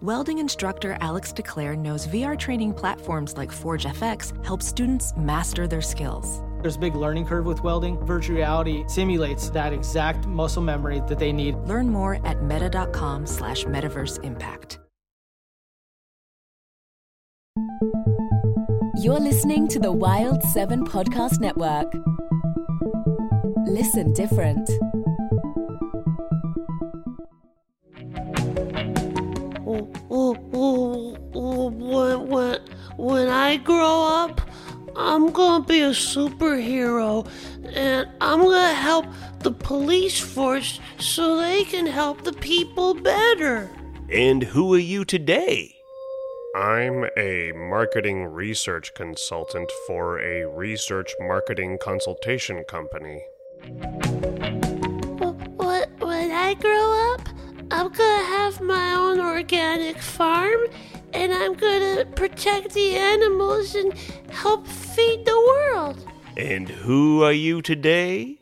Welding instructor Alex DeClaire knows VR training platforms like Forge FX help students master their skills. There's a big learning curve with welding. Virtual reality simulates that exact muscle memory that they need. Learn more at meta.com slash metaverse impact. You're listening to the Wild 7 Podcast Network. Listen different. When, when, when I grow up, I'm gonna be a superhero and I'm gonna help the police force so they can help the people better. And who are you today? I'm a marketing research consultant for a research marketing consultation company. When, when I grow up, I'm gonna have my own organic farm and I'm gonna protect the animals and help feed the world. And who are you today?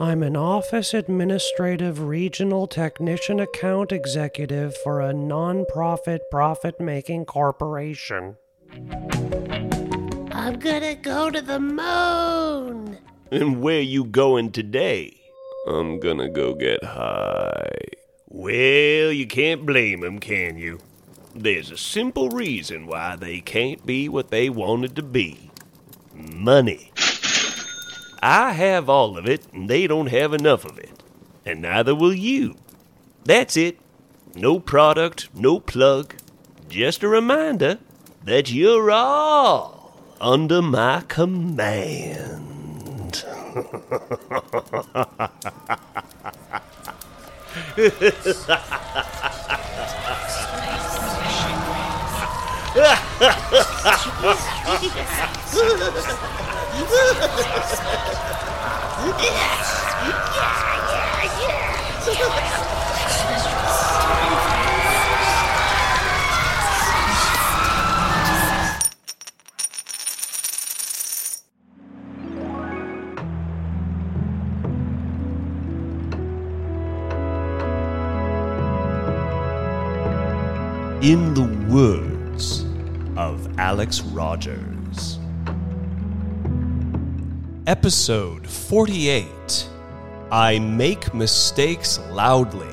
I'm an office administrative regional technician account executive for a non-profit profit-making corporation. I'm gonna go to the moon. And where you going today? I'm gonna go get high. Well, you can't blame 'em, can you? There's a simple reason why they can't be what they wanted to be money. I have all of it, and they don't have enough of it. And neither will you. That's it. No product, no plug. Just a reminder that you're all under my command. yeah, yeah, yeah. In the words of Alex Rogers. Episode 48 I Make Mistakes Loudly.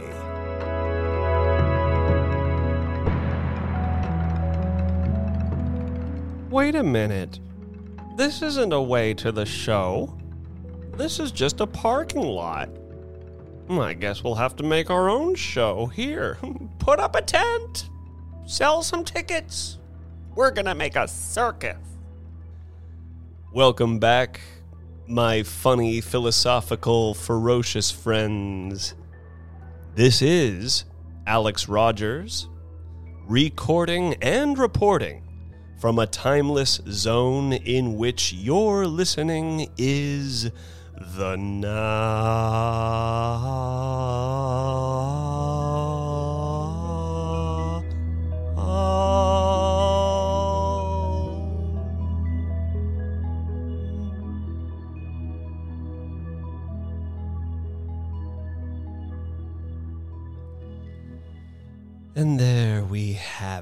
Wait a minute. This isn't a way to the show. This is just a parking lot. Hmm, I guess we'll have to make our own show here. Put up a tent. Sell some tickets. We're gonna make a circus. Welcome back, my funny, philosophical, ferocious friends. This is Alex Rogers, recording and reporting from a timeless zone in which your listening is the now.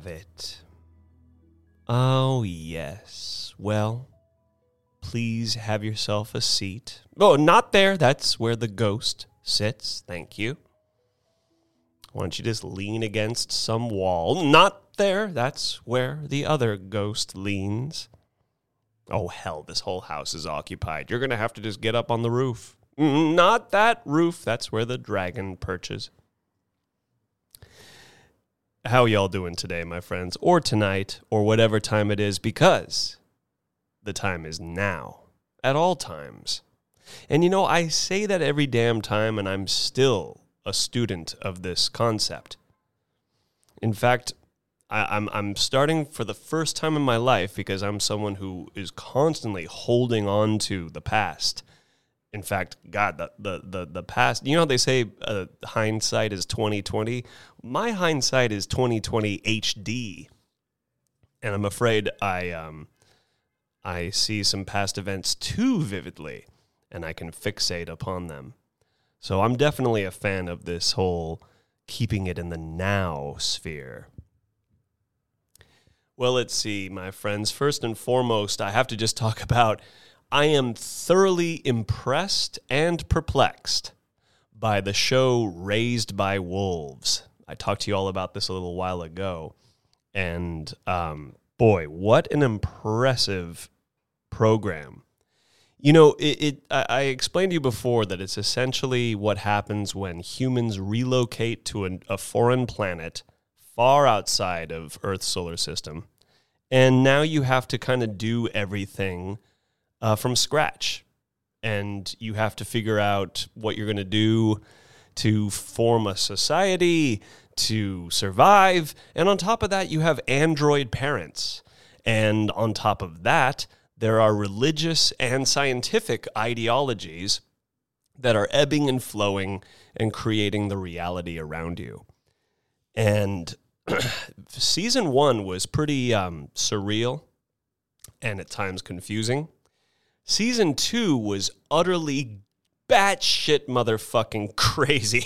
It. Oh, yes. Well, please have yourself a seat. Oh, not there. That's where the ghost sits. Thank you. Why don't you just lean against some wall? Not there. That's where the other ghost leans. Oh, hell, this whole house is occupied. You're going to have to just get up on the roof. Mm, Not that roof. That's where the dragon perches. How y'all doing today, my friends? Or tonight, or whatever time it is, because the time is now, at all times. And you know, I say that every damn time, and I'm still a student of this concept. In fact, I, I'm I'm starting for the first time in my life because I'm someone who is constantly holding on to the past. In fact, God, the the the, the past. You know how they say uh, hindsight is twenty twenty. My hindsight is twenty twenty HD, and I'm afraid I um I see some past events too vividly, and I can fixate upon them. So I'm definitely a fan of this whole keeping it in the now sphere. Well, let's see, my friends. First and foremost, I have to just talk about I am thoroughly impressed and perplexed by the show Raised by Wolves. I talked to you all about this a little while ago. And um, boy, what an impressive program. You know, it, it I, I explained to you before that it's essentially what happens when humans relocate to an, a foreign planet far outside of Earth's solar system. And now you have to kind of do everything uh, from scratch. And you have to figure out what you're going to do to form a society, to survive. And on top of that, you have android parents. And on top of that, there are religious and scientific ideologies that are ebbing and flowing and creating the reality around you. And season one was pretty um, surreal and at times confusing. Season two was utterly batshit motherfucking crazy.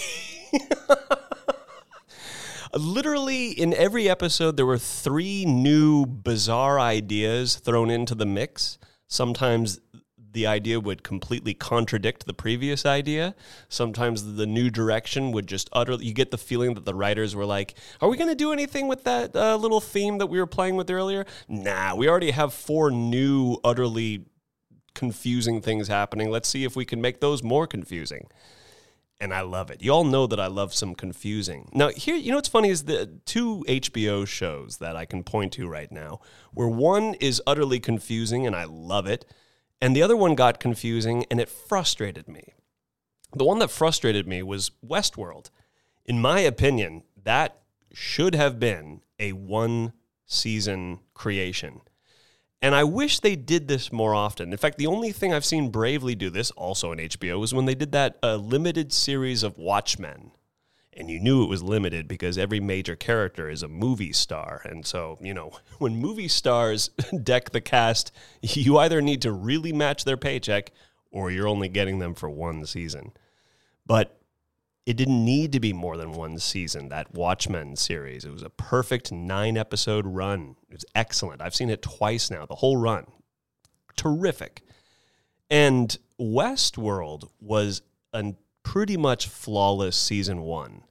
Literally, in every episode, there were three new bizarre ideas thrown into the mix. Sometimes the idea would completely contradict the previous idea. Sometimes the new direction would just utterly, you get the feeling that the writers were like, Are we going to do anything with that uh, little theme that we were playing with earlier? Nah, we already have four new, utterly confusing things happening. Let's see if we can make those more confusing and I love it. You all know that I love some confusing. Now, here, you know what's funny is the two HBO shows that I can point to right now, where one is utterly confusing and I love it, and the other one got confusing and it frustrated me. The one that frustrated me was Westworld. In my opinion, that should have been a one season creation. And I wish they did this more often. In fact, the only thing I've seen Bravely do this, also on HBO, was when they did that uh, limited series of Watchmen. And you knew it was limited because every major character is a movie star. And so, you know, when movie stars deck the cast, you either need to really match their paycheck or you're only getting them for one season. But it didn't need to be more than one season, that Watchmen series. It was a perfect nine episode run. It was excellent. I've seen it twice now, the whole run. Terrific. And Westworld was a pretty much flawless season one.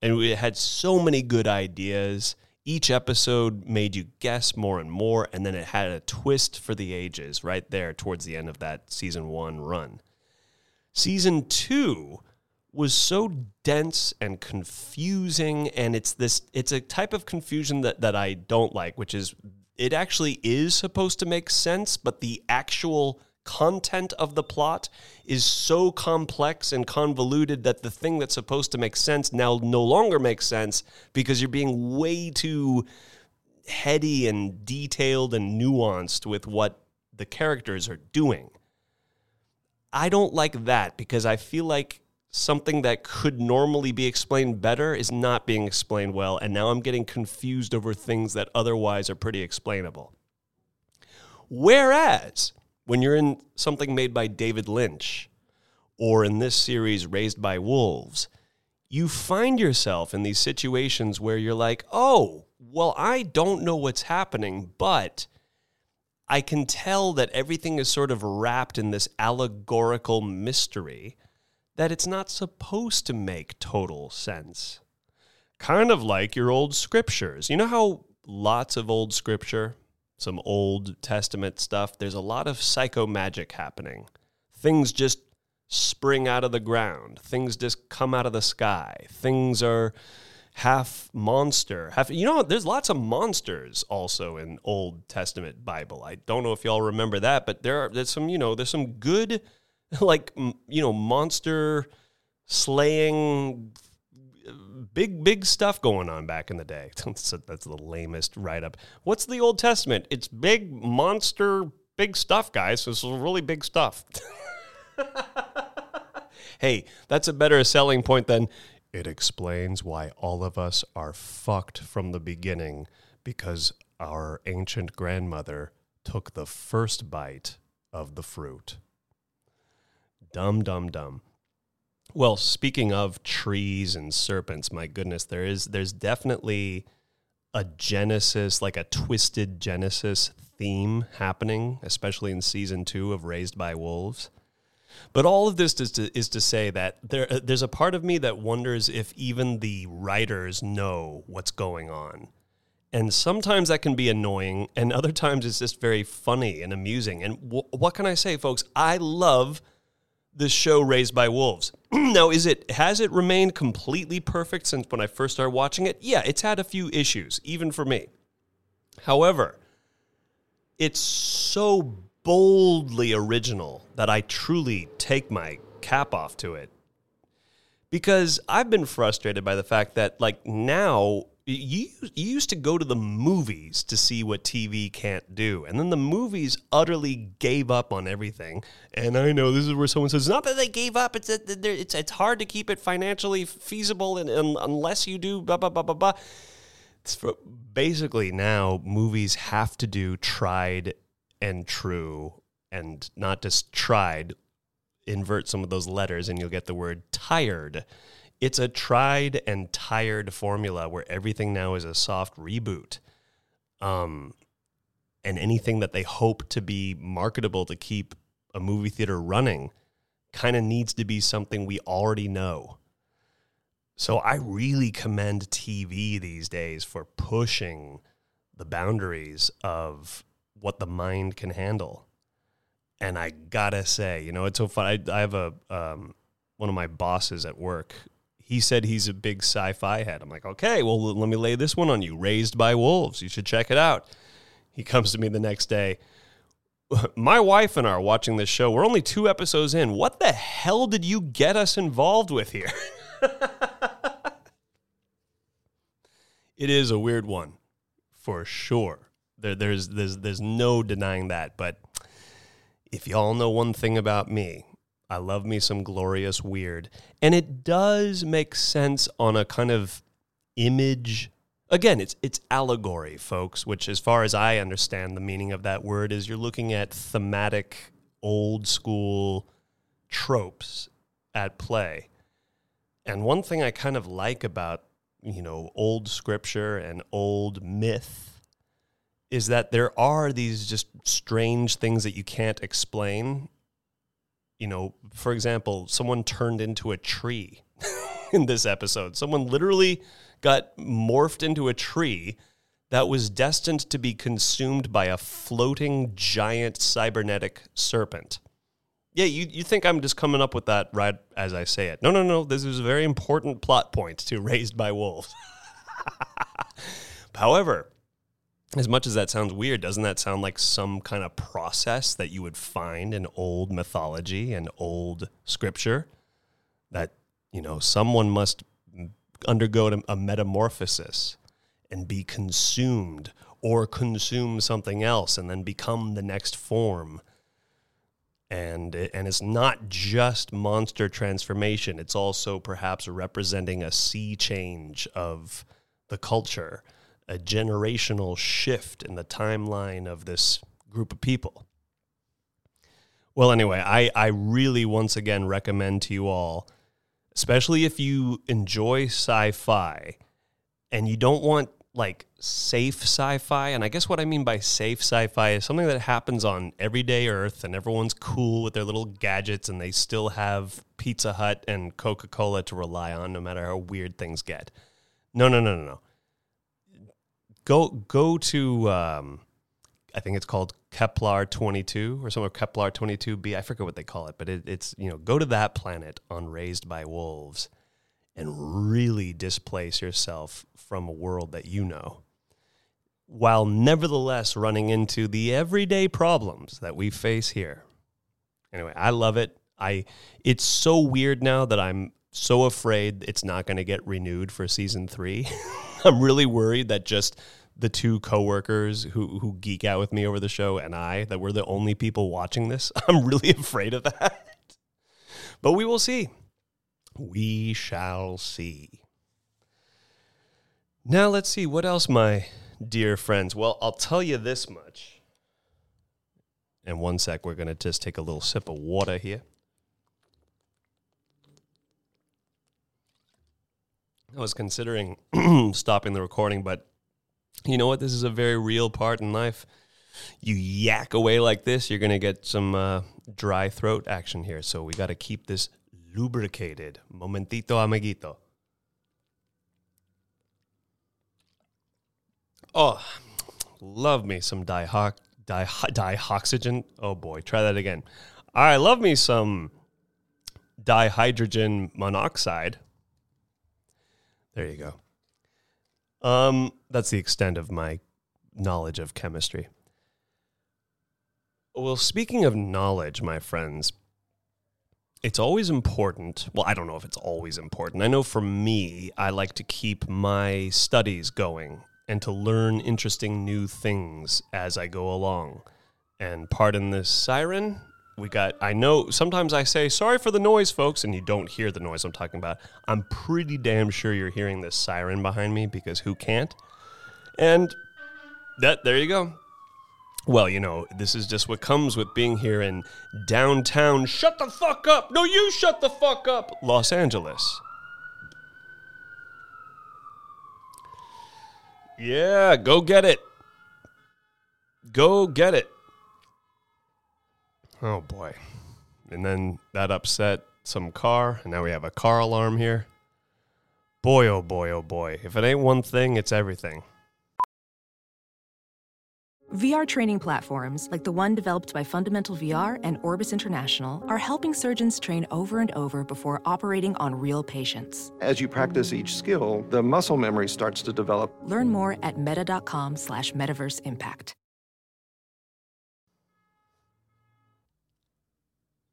And it had so many good ideas. Each episode made you guess more and more. And then it had a twist for the ages right there towards the end of that season one run. Season two was so dense and confusing and it's this it's a type of confusion that, that I don't like, which is it actually is supposed to make sense, but the actual content of the plot is so complex and convoluted that the thing that's supposed to make sense now no longer makes sense because you're being way too heady and detailed and nuanced with what the characters are doing. I don't like that because I feel like something that could normally be explained better is not being explained well, and now I'm getting confused over things that otherwise are pretty explainable. Whereas, when you're in something made by David Lynch, or in this series, Raised by Wolves, you find yourself in these situations where you're like, oh, well, I don't know what's happening, but I can tell that everything is sort of wrapped in this allegorical mystery that it's not supposed to make total sense. kind of like your old scriptures. You know how lots of old scripture, some Old Testament stuff, there's a lot of psycho magic happening. Things just spring out of the ground, things just come out of the sky, things are half monster half you know there's lots of monsters also in old testament bible i don't know if y'all remember that but there are there's some you know there's some good like you know monster slaying big big stuff going on back in the day. That's, that's the lamest write-up. What's the old testament? It's big monster big stuff guys. This is really big stuff. Hey that's a better selling point than it explains why all of us are fucked from the beginning because our ancient grandmother took the first bite of the fruit. Dum, dum, dum. Well, speaking of trees and serpents, my goodness, there is there's definitely a Genesis, like a twisted Genesis theme happening, especially in season two of Raised by Wolves. But all of this is to, is to say that there, uh, there's a part of me that wonders if even the writers know what's going on. And sometimes that can be annoying, and other times it's just very funny and amusing. And w- what can I say, folks? I love the show Raised by Wolves. now, is it has it remained completely perfect since when I first started watching it? Yeah, it's had a few issues, even for me. However, it's so boldly original that I truly take my cap off to it. Because I've been frustrated by the fact that, like, now you, you used to go to the movies to see what TV can't do. And then the movies utterly gave up on everything. And I know this is where someone says, it's not that they gave up, it's, that it's, it's hard to keep it financially feasible and, and unless you do blah, blah, blah, blah, blah. For, basically, now movies have to do tried and true and not just tried, invert some of those letters and you'll get the word tired. It's a tried and tired formula where everything now is a soft reboot. Um, and anything that they hope to be marketable to keep a movie theater running kind of needs to be something we already know. So I really commend TV these days for pushing the boundaries of what the mind can handle. And I gotta say, you know, it's so fun. I, I have a um, one of my bosses at work. He said he's a big sci-fi head. I'm like, okay, well, let me lay this one on you. Raised by Wolves. You should check it out. He comes to me the next day. My wife and I are watching this show. We're only two episodes in. What the hell did you get us involved with here? it is a weird one, for sure. There, there's there's there's no denying that. But if y'all know one thing about me, I love me some glorious weird, and it does make sense on a kind of image. Again, it's it's allegory, folks. Which, as far as I understand the meaning of that word, is you're looking at thematic, old school tropes at play. And one thing I kind of like about you know old scripture and old myth is that there are these just strange things that you can't explain. You know, for example, someone turned into a tree in this episode. Someone literally got morphed into a tree that was destined to be consumed by a floating giant cybernetic serpent. Yeah, you, you think I'm just coming up with that right as I say it. No, no, no. This is a very important plot point to Raised by Wolves. However, as much as that sounds weird, doesn't that sound like some kind of process that you would find in old mythology and old scripture? That, you know, someone must undergo a metamorphosis and be consumed or consume something else and then become the next form. And, and it's not just monster transformation, it's also perhaps representing a sea change of the culture a generational shift in the timeline of this group of people. Well, anyway, I, I really once again recommend to you all, especially if you enjoy sci fi and you don't want like safe sci fi. And I guess what I mean by safe sci fi is something that happens on everyday Earth and everyone's cool with their little gadgets and they still have Pizza Hut and Coca Cola to rely on no matter how weird things get. No, no, no, no, no. Go go to um, I think it's called Kepler 22 or some of Kepler 22b. I forget what they call it, but it, it's you know go to that planet on Raised by wolves and really displace yourself from a world that you know while nevertheless running into the everyday problems that we face here. Anyway, I love it. I it's so weird now that I'm so afraid it's not going to get renewed for season 3. I'm really worried that just the two coworkers who who geek out with me over the show and I that we're the only people watching this. I'm really afraid of that. But we will see. We shall see. Now let's see what else my dear friends. Well, I'll tell you this much. In one sec, we're going to just take a little sip of water here. I was considering stopping the recording, but you know what? This is a very real part in life. You yak away like this, you're going to get some uh, dry throat action here. So we got to keep this lubricated. Momentito, amiguito. Oh, love me some dihoc di. Oh boy, try that again. I love me some dihydrogen monoxide. There you go. Um, that's the extent of my knowledge of chemistry. Well, speaking of knowledge, my friends, it's always important. Well, I don't know if it's always important. I know for me, I like to keep my studies going and to learn interesting new things as I go along. And pardon this siren. We got, I know sometimes I say, sorry for the noise, folks, and you don't hear the noise I'm talking about. I'm pretty damn sure you're hearing this siren behind me because who can't? And that, there you go. Well, you know, this is just what comes with being here in downtown. Shut the fuck up! No, you shut the fuck up! Los Angeles. Yeah, go get it. Go get it. Oh boy. And then that upset some car, and now we have a car alarm here. Boy, oh boy, oh boy. If it ain't one thing, it's everything. VR training platforms, like the one developed by Fundamental VR and Orbis International, are helping surgeons train over and over before operating on real patients. As you practice each skill, the muscle memory starts to develop. Learn more at meta.com slash metaverse impact.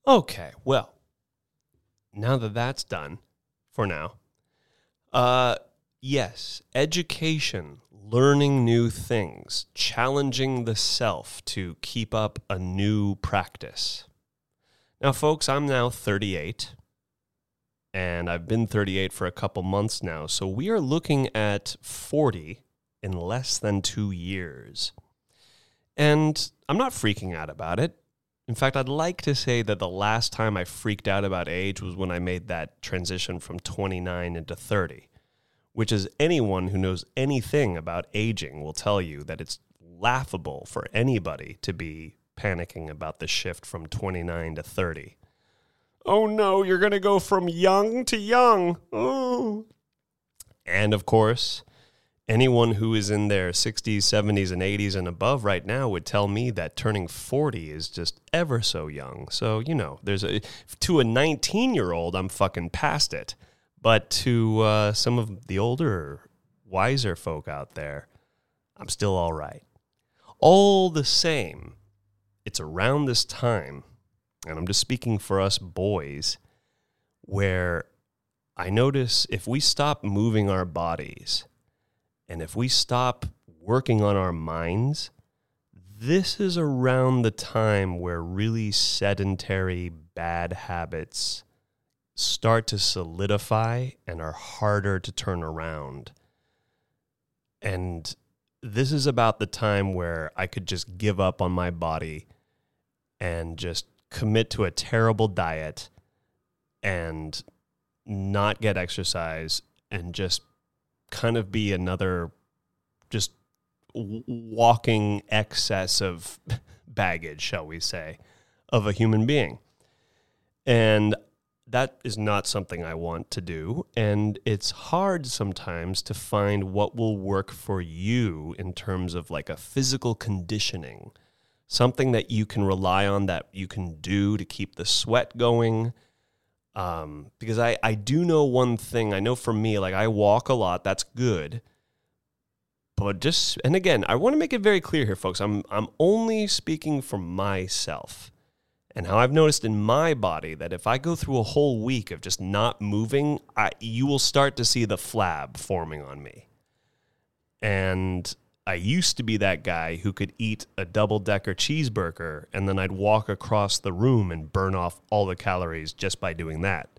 Okay, well, now that that's done for now, uh, yes, education, learning new things, challenging the self to keep up a new practice. Now, folks, I'm now 38, and I've been 38 for a couple months now, so we are looking at 40 in less than two years. And I'm not freaking out about it. In fact, I'd like to say that the last time I freaked out about age was when I made that transition from 29 into 30 which is anyone who knows anything about aging will tell you that it's laughable for anybody to be panicking about the shift from 29 to 30. Oh no, you're going to go from young to young. Oh. And of course, anyone who is in their 60s, 70s, and 80s and above right now would tell me that turning 40 is just ever so young. So, you know, there's a to a 19 year old, I'm fucking past it. But to uh, some of the older, wiser folk out there, I'm still all right. All the same, it's around this time, and I'm just speaking for us boys, where I notice if we stop moving our bodies and if we stop working on our minds, this is around the time where really sedentary bad habits start to solidify and are harder to turn around. And this is about the time where I could just give up on my body and just commit to a terrible diet and not get exercise and just kind of be another just walking excess of baggage, shall we say, of a human being. And that is not something I want to do. And it's hard sometimes to find what will work for you in terms of like a physical conditioning, something that you can rely on, that you can do to keep the sweat going. Um, because I, I do know one thing. I know for me, like I walk a lot, that's good. But just, and again, I want to make it very clear here, folks. I'm, I'm only speaking for myself and how I've noticed in my body that if I go through a whole week of just not moving, I, you will start to see the flab forming on me. And I used to be that guy who could eat a double decker cheeseburger and then I'd walk across the room and burn off all the calories just by doing that.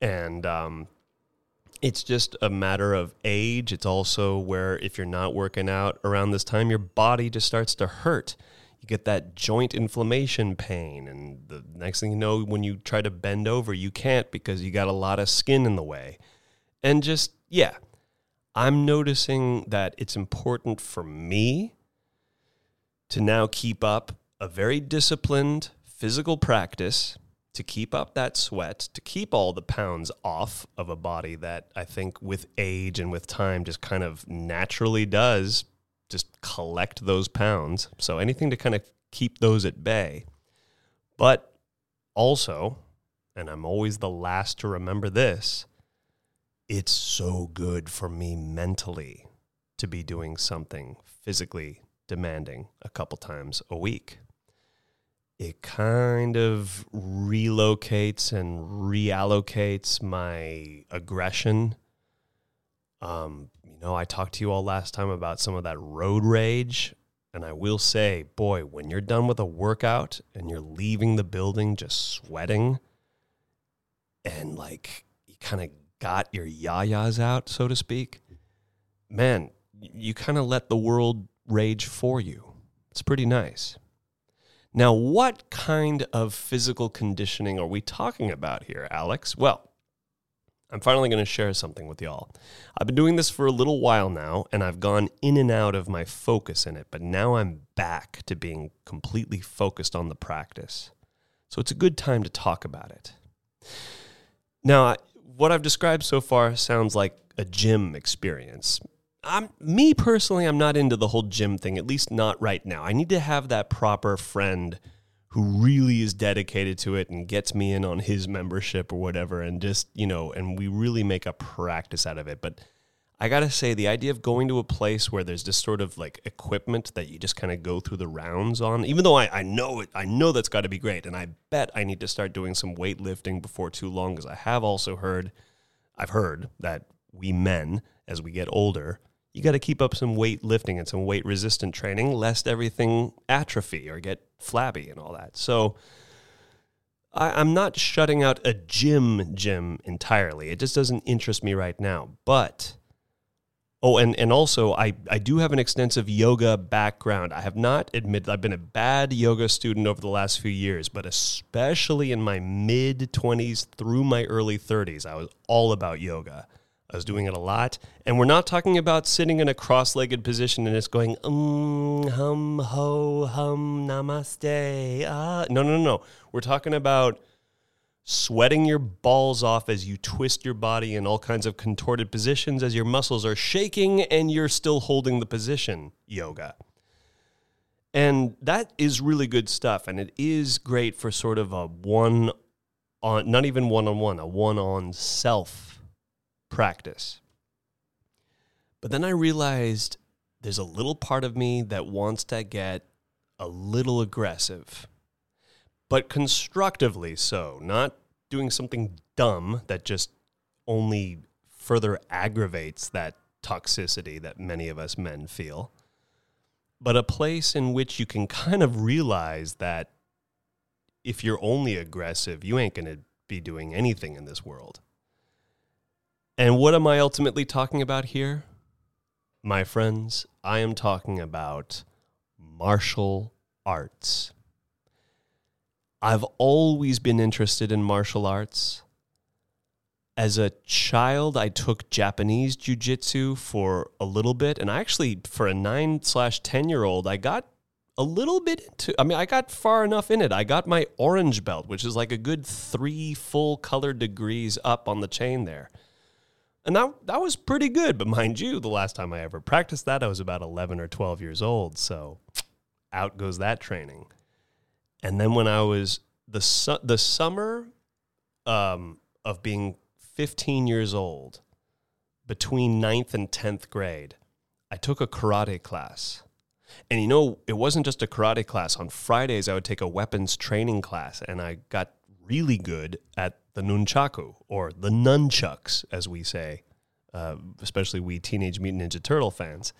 And um, it's just a matter of age. It's also where if you're not working out around this time, your body just starts to hurt you get that joint inflammation pain and the next thing you know when you try to bend over you can't because you got a lot of skin in the way and just yeah i'm noticing that it's important for me to now keep up a very disciplined physical practice to keep up that sweat to keep all the pounds off of a body that i think with age and with time just kind of naturally does just collect those pounds. So anything to kind of keep those at bay. But also, and I'm always the last to remember this, it's so good for me mentally to be doing something physically demanding a couple times a week. It kind of relocates and reallocates my aggression. Um, you know, I talked to you all last time about some of that road rage. And I will say, boy, when you're done with a workout and you're leaving the building just sweating and like you kind of got your yayas out, so to speak, man, you kind of let the world rage for you. It's pretty nice. Now, what kind of physical conditioning are we talking about here, Alex? Well, I'm finally going to share something with y'all. I've been doing this for a little while now, and I've gone in and out of my focus in it, but now I'm back to being completely focused on the practice. So it's a good time to talk about it. Now, what I've described so far sounds like a gym experience. I'm me personally, I'm not into the whole gym thing, at least not right now. I need to have that proper friend who really is dedicated to it and gets me in on his membership or whatever and just you know and we really make a practice out of it but i gotta say the idea of going to a place where there's this sort of like equipment that you just kind of go through the rounds on even though i, I know it i know that's got to be great and i bet i need to start doing some weightlifting before too long because i have also heard i've heard that we men as we get older you got to keep up some weight lifting and some weight resistant training lest everything atrophy or get flabby and all that. So I, am not shutting out a gym gym entirely. It just doesn't interest me right now. But oh, and and also I I do have an extensive yoga background. I have not admitted I've been a bad yoga student over the last few years, but especially in my mid 20s through my early 30s, I was all about yoga. I was doing it a lot. And we're not talking about sitting in a cross legged position and it's going, um, hum, ho, hum, namaste. Ah. No, no, no, no. We're talking about sweating your balls off as you twist your body in all kinds of contorted positions as your muscles are shaking and you're still holding the position yoga. And that is really good stuff. And it is great for sort of a one on, not even one on one, a one on self practice. But then I realized there's a little part of me that wants to get a little aggressive, but constructively so, not doing something dumb that just only further aggravates that toxicity that many of us men feel, but a place in which you can kind of realize that if you're only aggressive, you ain't going to be doing anything in this world. And what am I ultimately talking about here? My friends, I am talking about martial arts. I've always been interested in martial arts. As a child, I took Japanese jujitsu for a little bit, and I actually, for a nine slash ten year old, I got a little bit into I mean, I got far enough in it. I got my orange belt, which is like a good 3 full color degrees up on the chain there. And that that was pretty good, but mind you, the last time I ever practiced that I was about 11 or 12 years old, so out goes that training. And then when I was the su- the summer um, of being 15 years old, between 9th and 10th grade, I took a karate class. And you know, it wasn't just a karate class. On Fridays, I would take a weapons training class, and I got really good at the nunchaku, or the nunchucks, as we say, uh, especially we Teenage Mutant Ninja Turtle fans.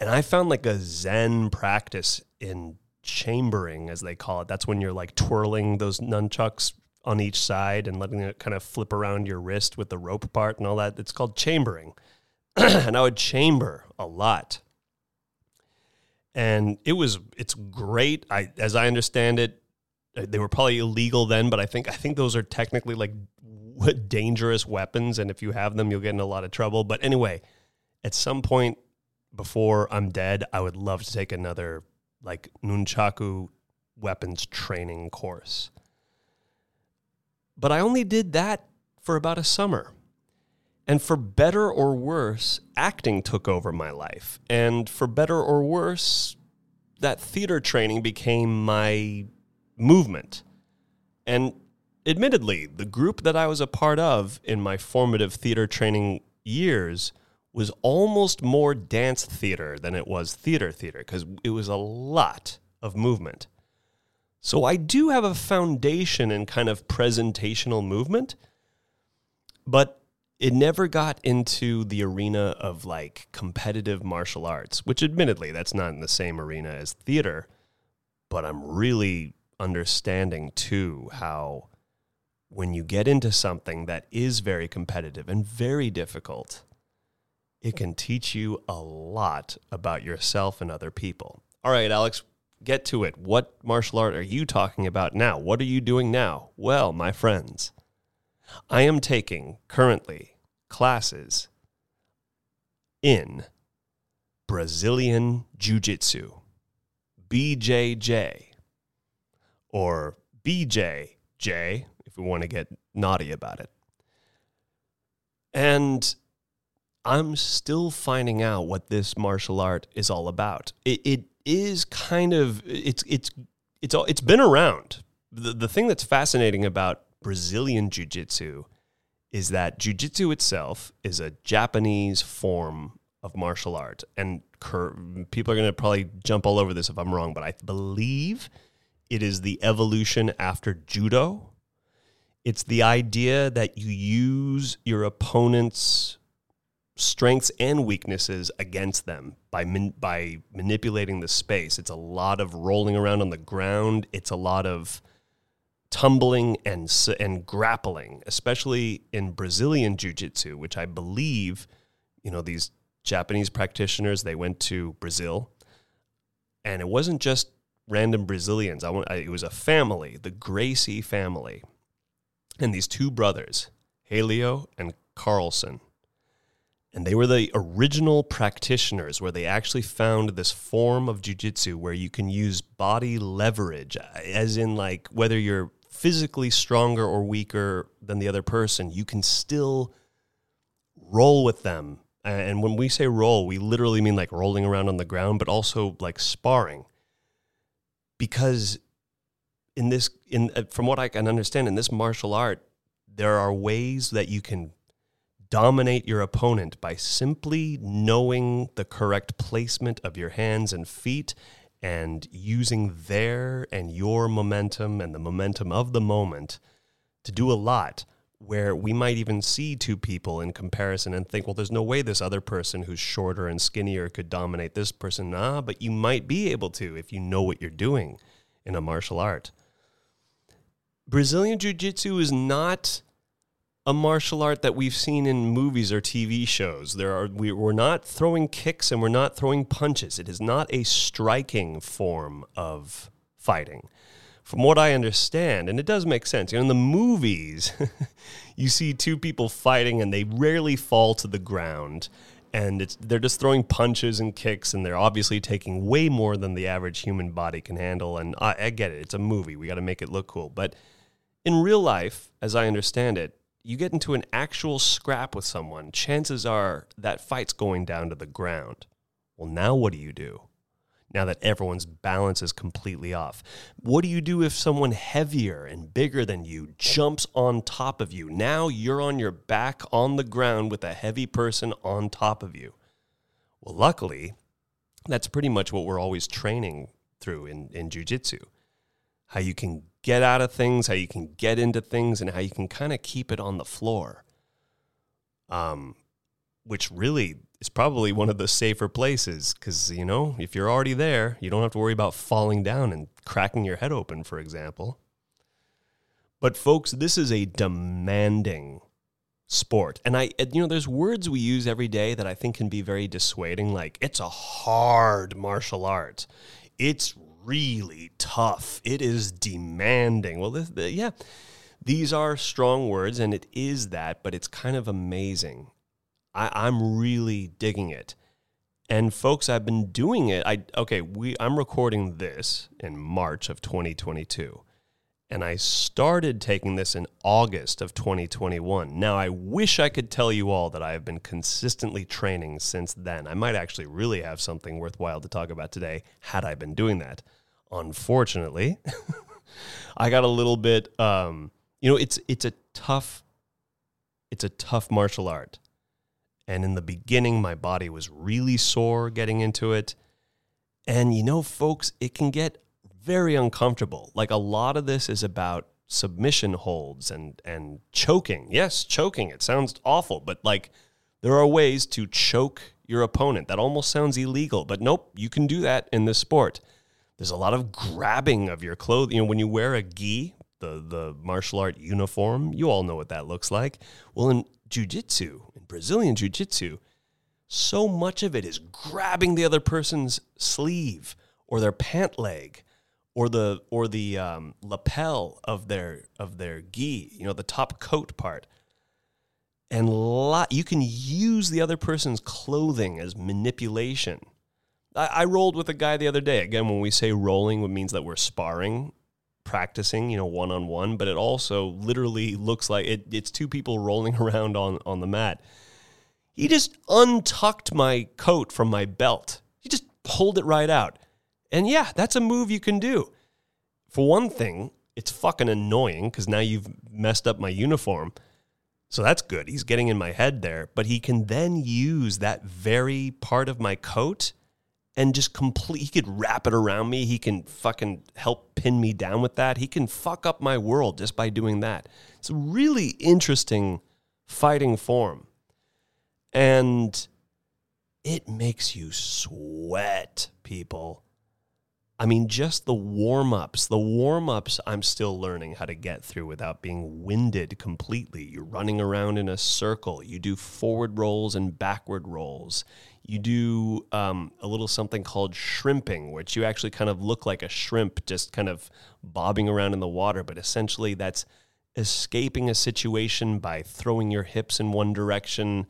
And I found like a Zen practice in chambering, as they call it. That's when you're like twirling those nunchucks on each side and letting it kind of flip around your wrist with the rope part and all that. It's called chambering. and I would chamber a lot. And it was it's great. I as I understand it, uh, they were probably illegal then, but I think I think those are technically like dangerous weapons and if you have them you'll get in a lot of trouble. But anyway, at some point before I'm dead, I would love to take another like nunchaku weapons training course. But I only did that for about a summer. And for better or worse, acting took over my life. And for better or worse, that theater training became my movement. And admittedly, the group that I was a part of in my formative theater training years was almost more dance theater than it was theater theater because it was a lot of movement. So I do have a foundation in kind of presentational movement, but it never got into the arena of like competitive martial arts, which admittedly that's not in the same arena as theater, but I'm really understanding too how when you get into something that is very competitive and very difficult, it can teach you a lot about yourself and other people. All right, Alex, get to it. What martial art are you talking about now? What are you doing now? Well, my friends, I am taking currently classes in Brazilian Jiu Jitsu, BJJ, or BJJ, if we want to get naughty about it. And I'm still finding out what this martial art is all about. It, it is kind of it's it's it's all it's been around. The the thing that's fascinating about Brazilian jiu-jitsu is that jiu-jitsu itself is a Japanese form of martial art and cur- people are going to probably jump all over this if I'm wrong, but I believe it is the evolution after judo. It's the idea that you use your opponent's strengths and weaknesses against them by man, by manipulating the space. It's a lot of rolling around on the ground. It's a lot of tumbling and and grappling, especially in Brazilian jiu-jitsu, which I believe, you know, these Japanese practitioners they went to Brazil, and it wasn't just random Brazilians. I, I it was a family, the Gracie family, and these two brothers, Helio and Carlson and they were the original practitioners where they actually found this form of jujitsu where you can use body leverage, as in, like, whether you're physically stronger or weaker than the other person, you can still roll with them. And when we say roll, we literally mean like rolling around on the ground, but also like sparring. Because in this, in uh, from what I can understand, in this martial art, there are ways that you can dominate your opponent by simply knowing the correct placement of your hands and feet and using their and your momentum and the momentum of the moment to do a lot where we might even see two people in comparison and think, well, there's no way this other person who's shorter and skinnier could dominate this person. Nah, but you might be able to if you know what you're doing in a martial art. Brazilian Jiu Jitsu is not a martial art that we've seen in movies or TV shows. There are we, we're not throwing kicks and we're not throwing punches. It is not a striking form of fighting. From what I understand, and it does make sense, you know, in the movies, you see two people fighting and they rarely fall to the ground. and it's they're just throwing punches and kicks, and they're obviously taking way more than the average human body can handle. And I, I get it; it's a movie. We got to make it look cool. But in real life, as I understand it, you get into an actual scrap with someone. Chances are that fight's going down to the ground. Well, now what do you do? now that everyone's balance is completely off? What do you do if someone heavier and bigger than you jumps on top of you? Now you're on your back on the ground with a heavy person on top of you. Well, luckily, that's pretty much what we're always training through in, in jujitsu. How you can get out of things, how you can get into things, and how you can kind of keep it on the floor. Um, which really is probably one of the safer places because, you know, if you're already there, you don't have to worry about falling down and cracking your head open, for example. But, folks, this is a demanding sport. And I, you know, there's words we use every day that I think can be very dissuading, like it's a hard martial art. It's really tough. It is demanding. Well, this, yeah, these are strong words, and it is that, but it's kind of amazing I, I'm really digging it. And folks, I've been doing it. I okay, we I'm recording this in March of 2022. And I started taking this in August of 2021. Now, I wish I could tell you all that I have been consistently training since then. I might actually really have something worthwhile to talk about today had I been doing that. Unfortunately, I got a little bit um, you know, it's it's a tough it's a tough martial art. And in the beginning, my body was really sore getting into it. And you know, folks, it can get very uncomfortable. Like a lot of this is about submission holds and and choking. Yes, choking. It sounds awful, but like there are ways to choke your opponent. That almost sounds illegal, but nope, you can do that in this sport. There's a lot of grabbing of your clothing. You know, when you wear a gi, the the martial art uniform, you all know what that looks like. Well, in jiu-jitsu, in Brazilian jiu-jitsu, so much of it is grabbing the other person's sleeve or their pant leg or the or the um, lapel of their of their gi, you know, the top coat part. And lot, you can use the other person's clothing as manipulation. I, I rolled with a guy the other day. Again, when we say rolling, it means that we're sparring practicing, you know, one on one, but it also literally looks like it, it's two people rolling around on, on the mat. He just untucked my coat from my belt. He just pulled it right out. And yeah, that's a move you can do. For one thing, it's fucking annoying because now you've messed up my uniform. So that's good. He's getting in my head there. But he can then use that very part of my coat and just complete he could wrap it around me he can fucking help pin me down with that he can fuck up my world just by doing that it's a really interesting fighting form and it makes you sweat people I mean, just the warm ups. The warm ups, I'm still learning how to get through without being winded completely. You're running around in a circle. You do forward rolls and backward rolls. You do um, a little something called shrimping, which you actually kind of look like a shrimp just kind of bobbing around in the water. But essentially, that's escaping a situation by throwing your hips in one direction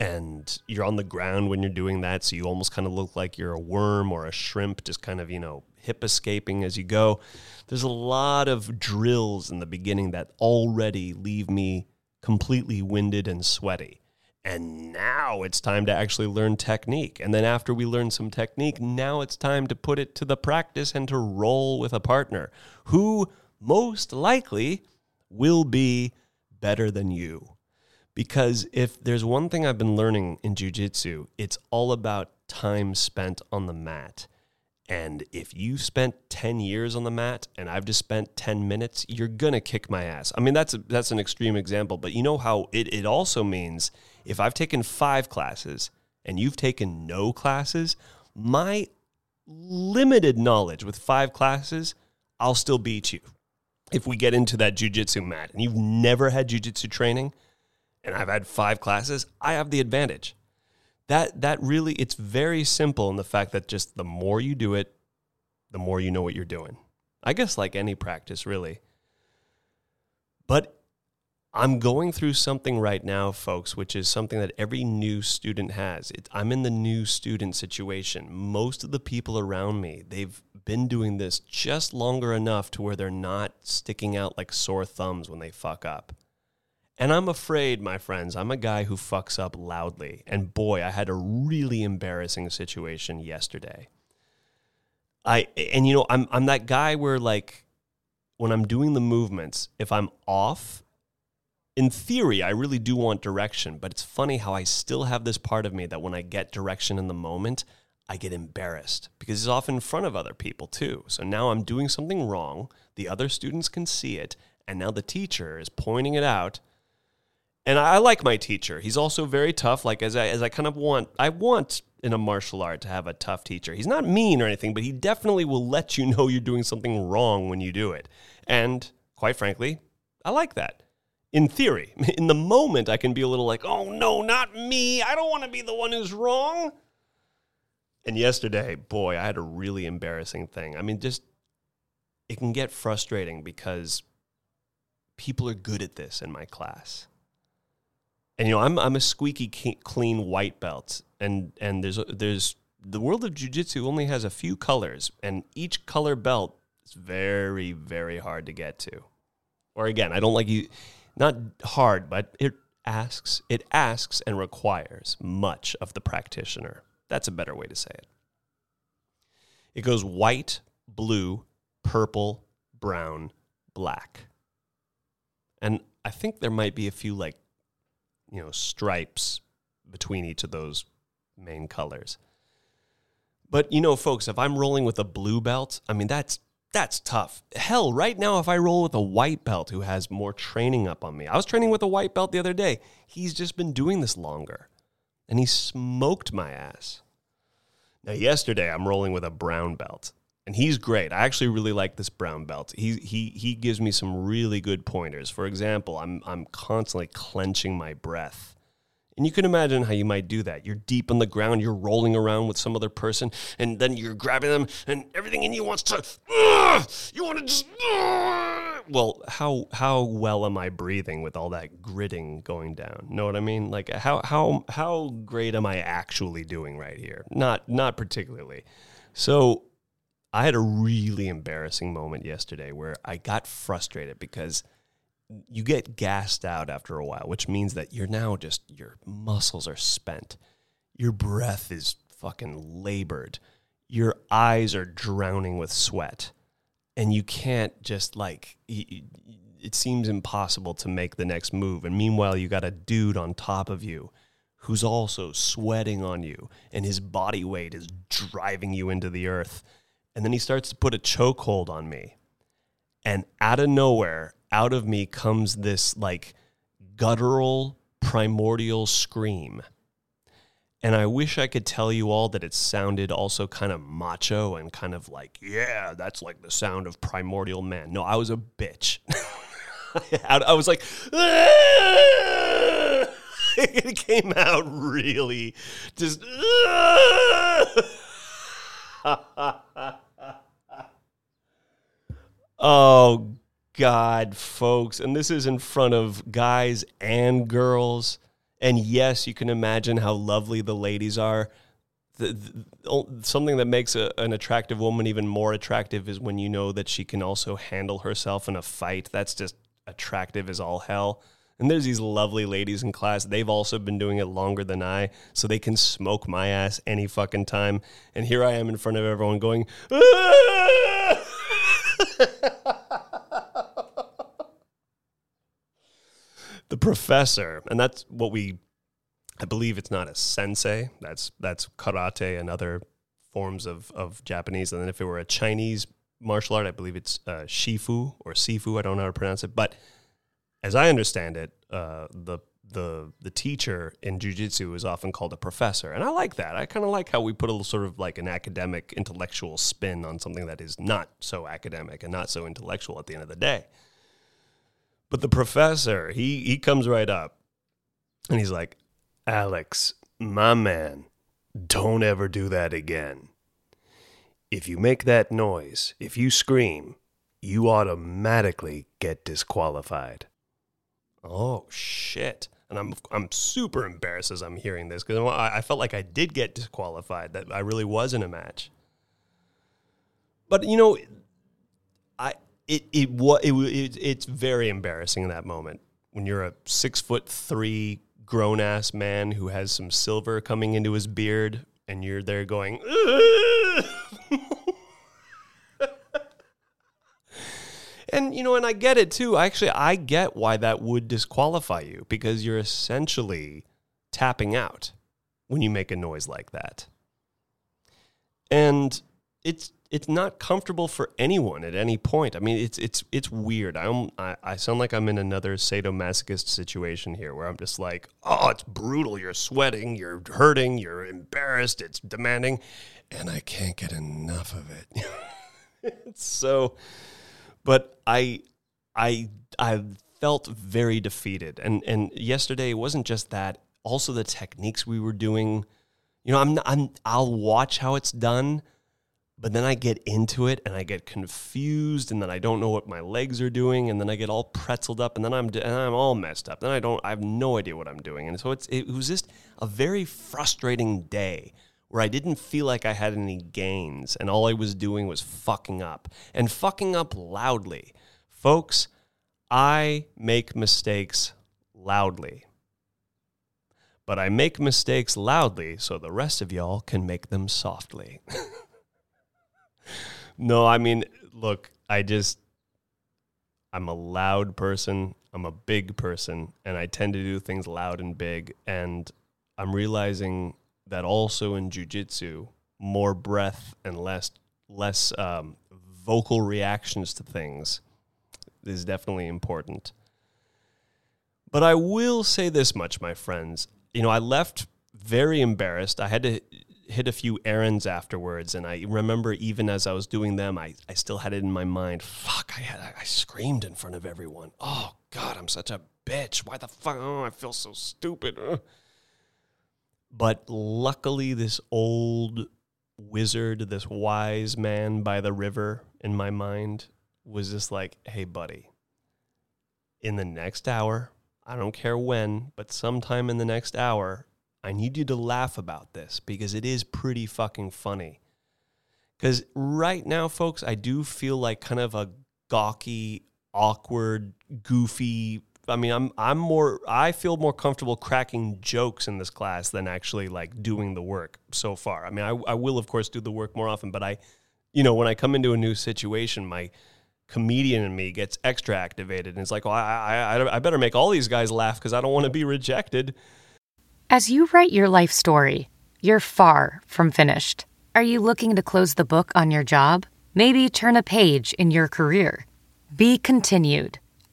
and you're on the ground when you're doing that so you almost kind of look like you're a worm or a shrimp just kind of you know hip escaping as you go. There's a lot of drills in the beginning that already leave me completely winded and sweaty. And now it's time to actually learn technique. And then after we learn some technique now it's time to put it to the practice and to roll with a partner who most likely will be better than you because if there's one thing I've been learning in jujitsu, it's all about time spent on the mat. And if you spent 10 years on the mat and I've just spent 10 minutes, you're going to kick my ass. I mean, that's, a, that's an extreme example, but you know how it, it also means if I've taken five classes and you've taken no classes, my limited knowledge with five classes, I'll still beat you. If we get into that jujitsu mat and you've never had jujitsu training, and I've had five classes, I have the advantage. That that really it's very simple in the fact that just the more you do it, the more you know what you're doing. I guess like any practice really. But I'm going through something right now, folks, which is something that every new student has. It, I'm in the new student situation. Most of the people around me, they've been doing this just longer enough to where they're not sticking out like sore thumbs when they fuck up. And I'm afraid, my friends, I'm a guy who fucks up loudly. And boy, I had a really embarrassing situation yesterday. I and you know, I'm I'm that guy where like when I'm doing the movements, if I'm off in theory, I really do want direction, but it's funny how I still have this part of me that when I get direction in the moment, I get embarrassed because it's often in front of other people too. So now I'm doing something wrong. The other students can see it. And now the teacher is pointing it out. And I like my teacher. He's also very tough. Like as I as I kind of want I want in a martial art to have a tough teacher. He's not mean or anything, but he definitely will let you know you're doing something wrong when you do it. And quite frankly, I like that in theory. In the moment, I can be a little like, oh no, not me. I don't want to be the one who's wrong. And yesterday, boy, I had a really embarrassing thing. I mean, just it can get frustrating because people are good at this in my class. And you know, I'm I'm a squeaky clean white belt, and and there's there's the world of jujitsu only has a few colors, and each color belt is very very hard to get to. Or again, I don't like you not hard, but it asks, it asks and requires much of the practitioner. That's a better way to say it. It goes white, blue, purple, brown, black. And I think there might be a few like, you know, stripes between each of those main colors. But you know, folks, if I'm rolling with a blue belt, I mean that's that's tough. Hell, right now, if I roll with a white belt who has more training up on me, I was training with a white belt the other day. He's just been doing this longer and he smoked my ass. Now, yesterday, I'm rolling with a brown belt and he's great. I actually really like this brown belt. He, he, he gives me some really good pointers. For example, I'm, I'm constantly clenching my breath and you can imagine how you might do that. You're deep on the ground, you're rolling around with some other person, and then you're grabbing them, and everything in you wants to, uh, you want to just, uh. well, how how well am I breathing with all that gritting going down? Know what I mean? Like how how how great am I actually doing right here? Not not particularly. So I had a really embarrassing moment yesterday where I got frustrated because you get gassed out after a while, which means that you're now just your muscles are spent. Your breath is fucking labored. Your eyes are drowning with sweat. And you can't just like it seems impossible to make the next move. And meanwhile, you got a dude on top of you who's also sweating on you and his body weight is driving you into the earth. And then he starts to put a chokehold on me. And out of nowhere, out of me comes this like guttural, primordial scream. And I wish I could tell you all that it sounded also kind of macho and kind of like, yeah, that's like the sound of primordial man. No, I was a bitch. I was like, it came out really just. oh God, folks. And this is in front of guys and girls. And yes, you can imagine how lovely the ladies are. The, the, something that makes a, an attractive woman even more attractive is when you know that she can also handle herself in a fight. That's just attractive as all hell. And there's these lovely ladies in class. They've also been doing it longer than I, so they can smoke my ass any fucking time. And here I am in front of everyone going, ah! the professor, and that's what we, I believe it's not a sensei. That's that's karate and other forms of of Japanese. And then if it were a Chinese martial art, I believe it's uh, shifu or sifu. I don't know how to pronounce it, but as I understand it, uh, the the the teacher in jujitsu is often called a professor, and I like that. I kind of like how we put a little sort of like an academic, intellectual spin on something that is not so academic and not so intellectual at the end of the day. But the professor, he he comes right up and he's like, Alex, my man, don't ever do that again. If you make that noise, if you scream, you automatically get disqualified. Oh shit! And I'm I'm super embarrassed as I'm hearing this because I, I felt like I did get disqualified. That I really was in a match. But you know, I it it was it, it, it's very embarrassing in that moment when you're a six foot three grown ass man who has some silver coming into his beard and you're there going. And you know, and I get it too. Actually, I get why that would disqualify you because you're essentially tapping out when you make a noise like that. And it's it's not comfortable for anyone at any point. I mean, it's it's it's weird. I'm I, I sound like I'm in another sadomasochist situation here, where I'm just like, oh, it's brutal. You're sweating, you're hurting, you're embarrassed, it's demanding, and I can't get enough of it. It's so, but I I I felt very defeated, and and yesterday wasn't just that. Also, the techniques we were doing. You know, I'm I'm I'll watch how it's done but then I get into it and I get confused and then I don't know what my legs are doing and then I get all pretzeled up and then I'm and I'm all messed up. Then I don't I have no idea what I'm doing. And so it's it was just a very frustrating day where I didn't feel like I had any gains and all I was doing was fucking up and fucking up loudly. Folks, I make mistakes loudly. But I make mistakes loudly so the rest of y'all can make them softly. no, I mean, look, I just, I'm a loud person. I'm a big person, and I tend to do things loud and big. And I'm realizing that also in jujitsu, more breath and less less um, vocal reactions to things is definitely important. But I will say this much, my friends. You know, I left very embarrassed. I had to hit a few errands afterwards, and I remember even as I was doing them, I, I still had it in my mind. Fuck, I had I screamed in front of everyone. Oh God, I'm such a bitch. Why the fuck? Oh, I feel so stupid. But luckily, this old wizard, this wise man by the river in my mind, was just like, "Hey, buddy, in the next hour." I don't care when, but sometime in the next hour, I need you to laugh about this because it is pretty fucking funny. Because right now, folks, I do feel like kind of a gawky, awkward, goofy. I mean, I'm I'm more. I feel more comfortable cracking jokes in this class than actually like doing the work so far. I mean, I, I will of course do the work more often, but I, you know, when I come into a new situation, my comedian in me gets extra activated, and it's like, well, I I, I better make all these guys laugh because I don't want to be rejected. As you write your life story, you're far from finished. Are you looking to close the book on your job? Maybe turn a page in your career? Be continued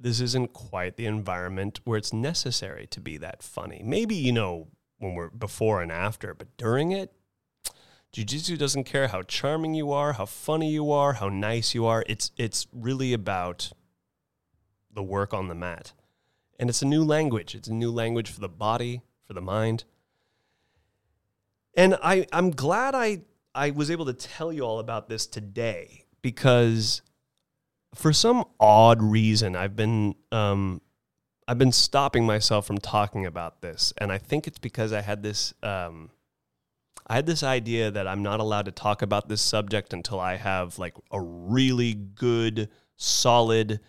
this isn't quite the environment where it's necessary to be that funny. Maybe, you know, when we're before and after, but during it, Jiu-Jitsu doesn't care how charming you are, how funny you are, how nice you are. It's it's really about the work on the mat. And it's a new language. It's a new language for the body, for the mind. And I, I'm glad I, I was able to tell you all about this today because for some odd reason, I've been, um, I've been stopping myself from talking about this. And I think it's because I had this, um, I had this idea that I'm not allowed to talk about this subject until I have like a really good, solid,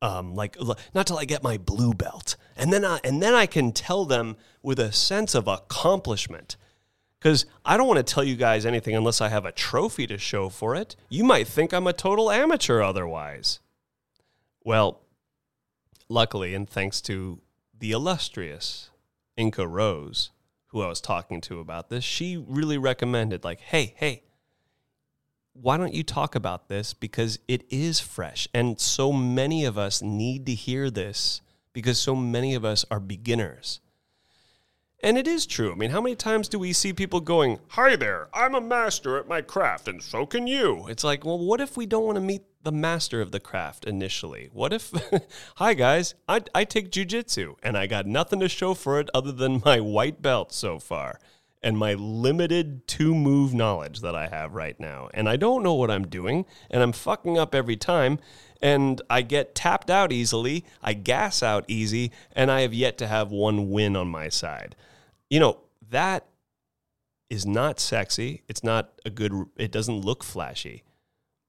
um, like not till I get my blue belt, and then I, and then I can tell them with a sense of accomplishment because I don't want to tell you guys anything unless I have a trophy to show for it. You might think I'm a total amateur otherwise. Well, luckily, and thanks to the illustrious Inca Rose, who I was talking to about this, she really recommended, like, hey, hey, why don't you talk about this? Because it is fresh. And so many of us need to hear this because so many of us are beginners. And it is true. I mean, how many times do we see people going, Hi there, I'm a master at my craft, and so can you? It's like, well, what if we don't want to meet the master of the craft initially? What if, Hi guys, I, I take jujitsu, and I got nothing to show for it other than my white belt so far and my limited two move knowledge that I have right now. And I don't know what I'm doing, and I'm fucking up every time, and I get tapped out easily, I gas out easy, and I have yet to have one win on my side you know, that is not sexy. It's not a good, it doesn't look flashy,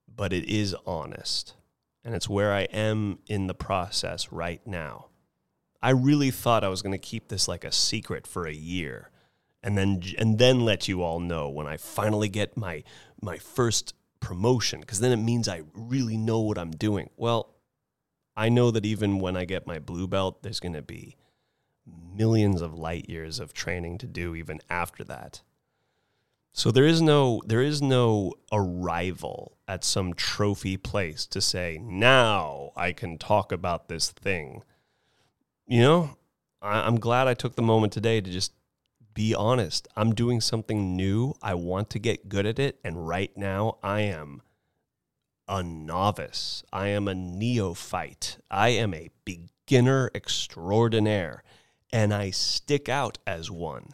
but it is honest. And it's where I am in the process right now. I really thought I was going to keep this like a secret for a year and then and then let you all know when I finally get my my first promotion because then it means I really know what I'm doing. Well, I know that even when I get my blue belt there's going to be millions of light years of training to do even after that. So there is no there is no arrival at some trophy place to say now I can talk about this thing. You know, I, am glad I took the moment today to just be honest. I'm doing something new. I want to get good at it, and right now I am a novice. I am a neophyte. I am a beginner extraordinaire and I stick out as one.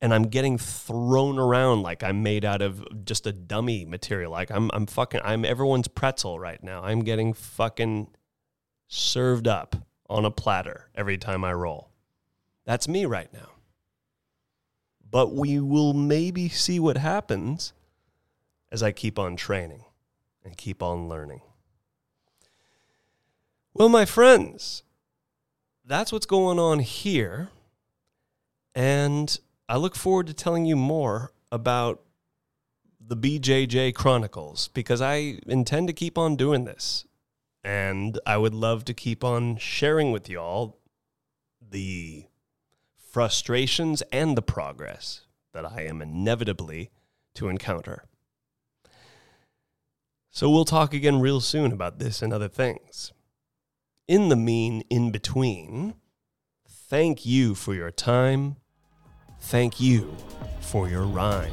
And I'm getting thrown around like I'm made out of just a dummy material. Like I'm I'm fucking I'm everyone's pretzel right now. I'm getting fucking served up on a platter every time I roll. That's me right now. But we will maybe see what happens as I keep on training and keep on learning. Well, my friends, that's what's going on here. And I look forward to telling you more about the BJJ Chronicles because I intend to keep on doing this. And I would love to keep on sharing with y'all the frustrations and the progress that I am inevitably to encounter. So we'll talk again real soon about this and other things in the mean in between, thank you for your time. Thank you for your rhyme.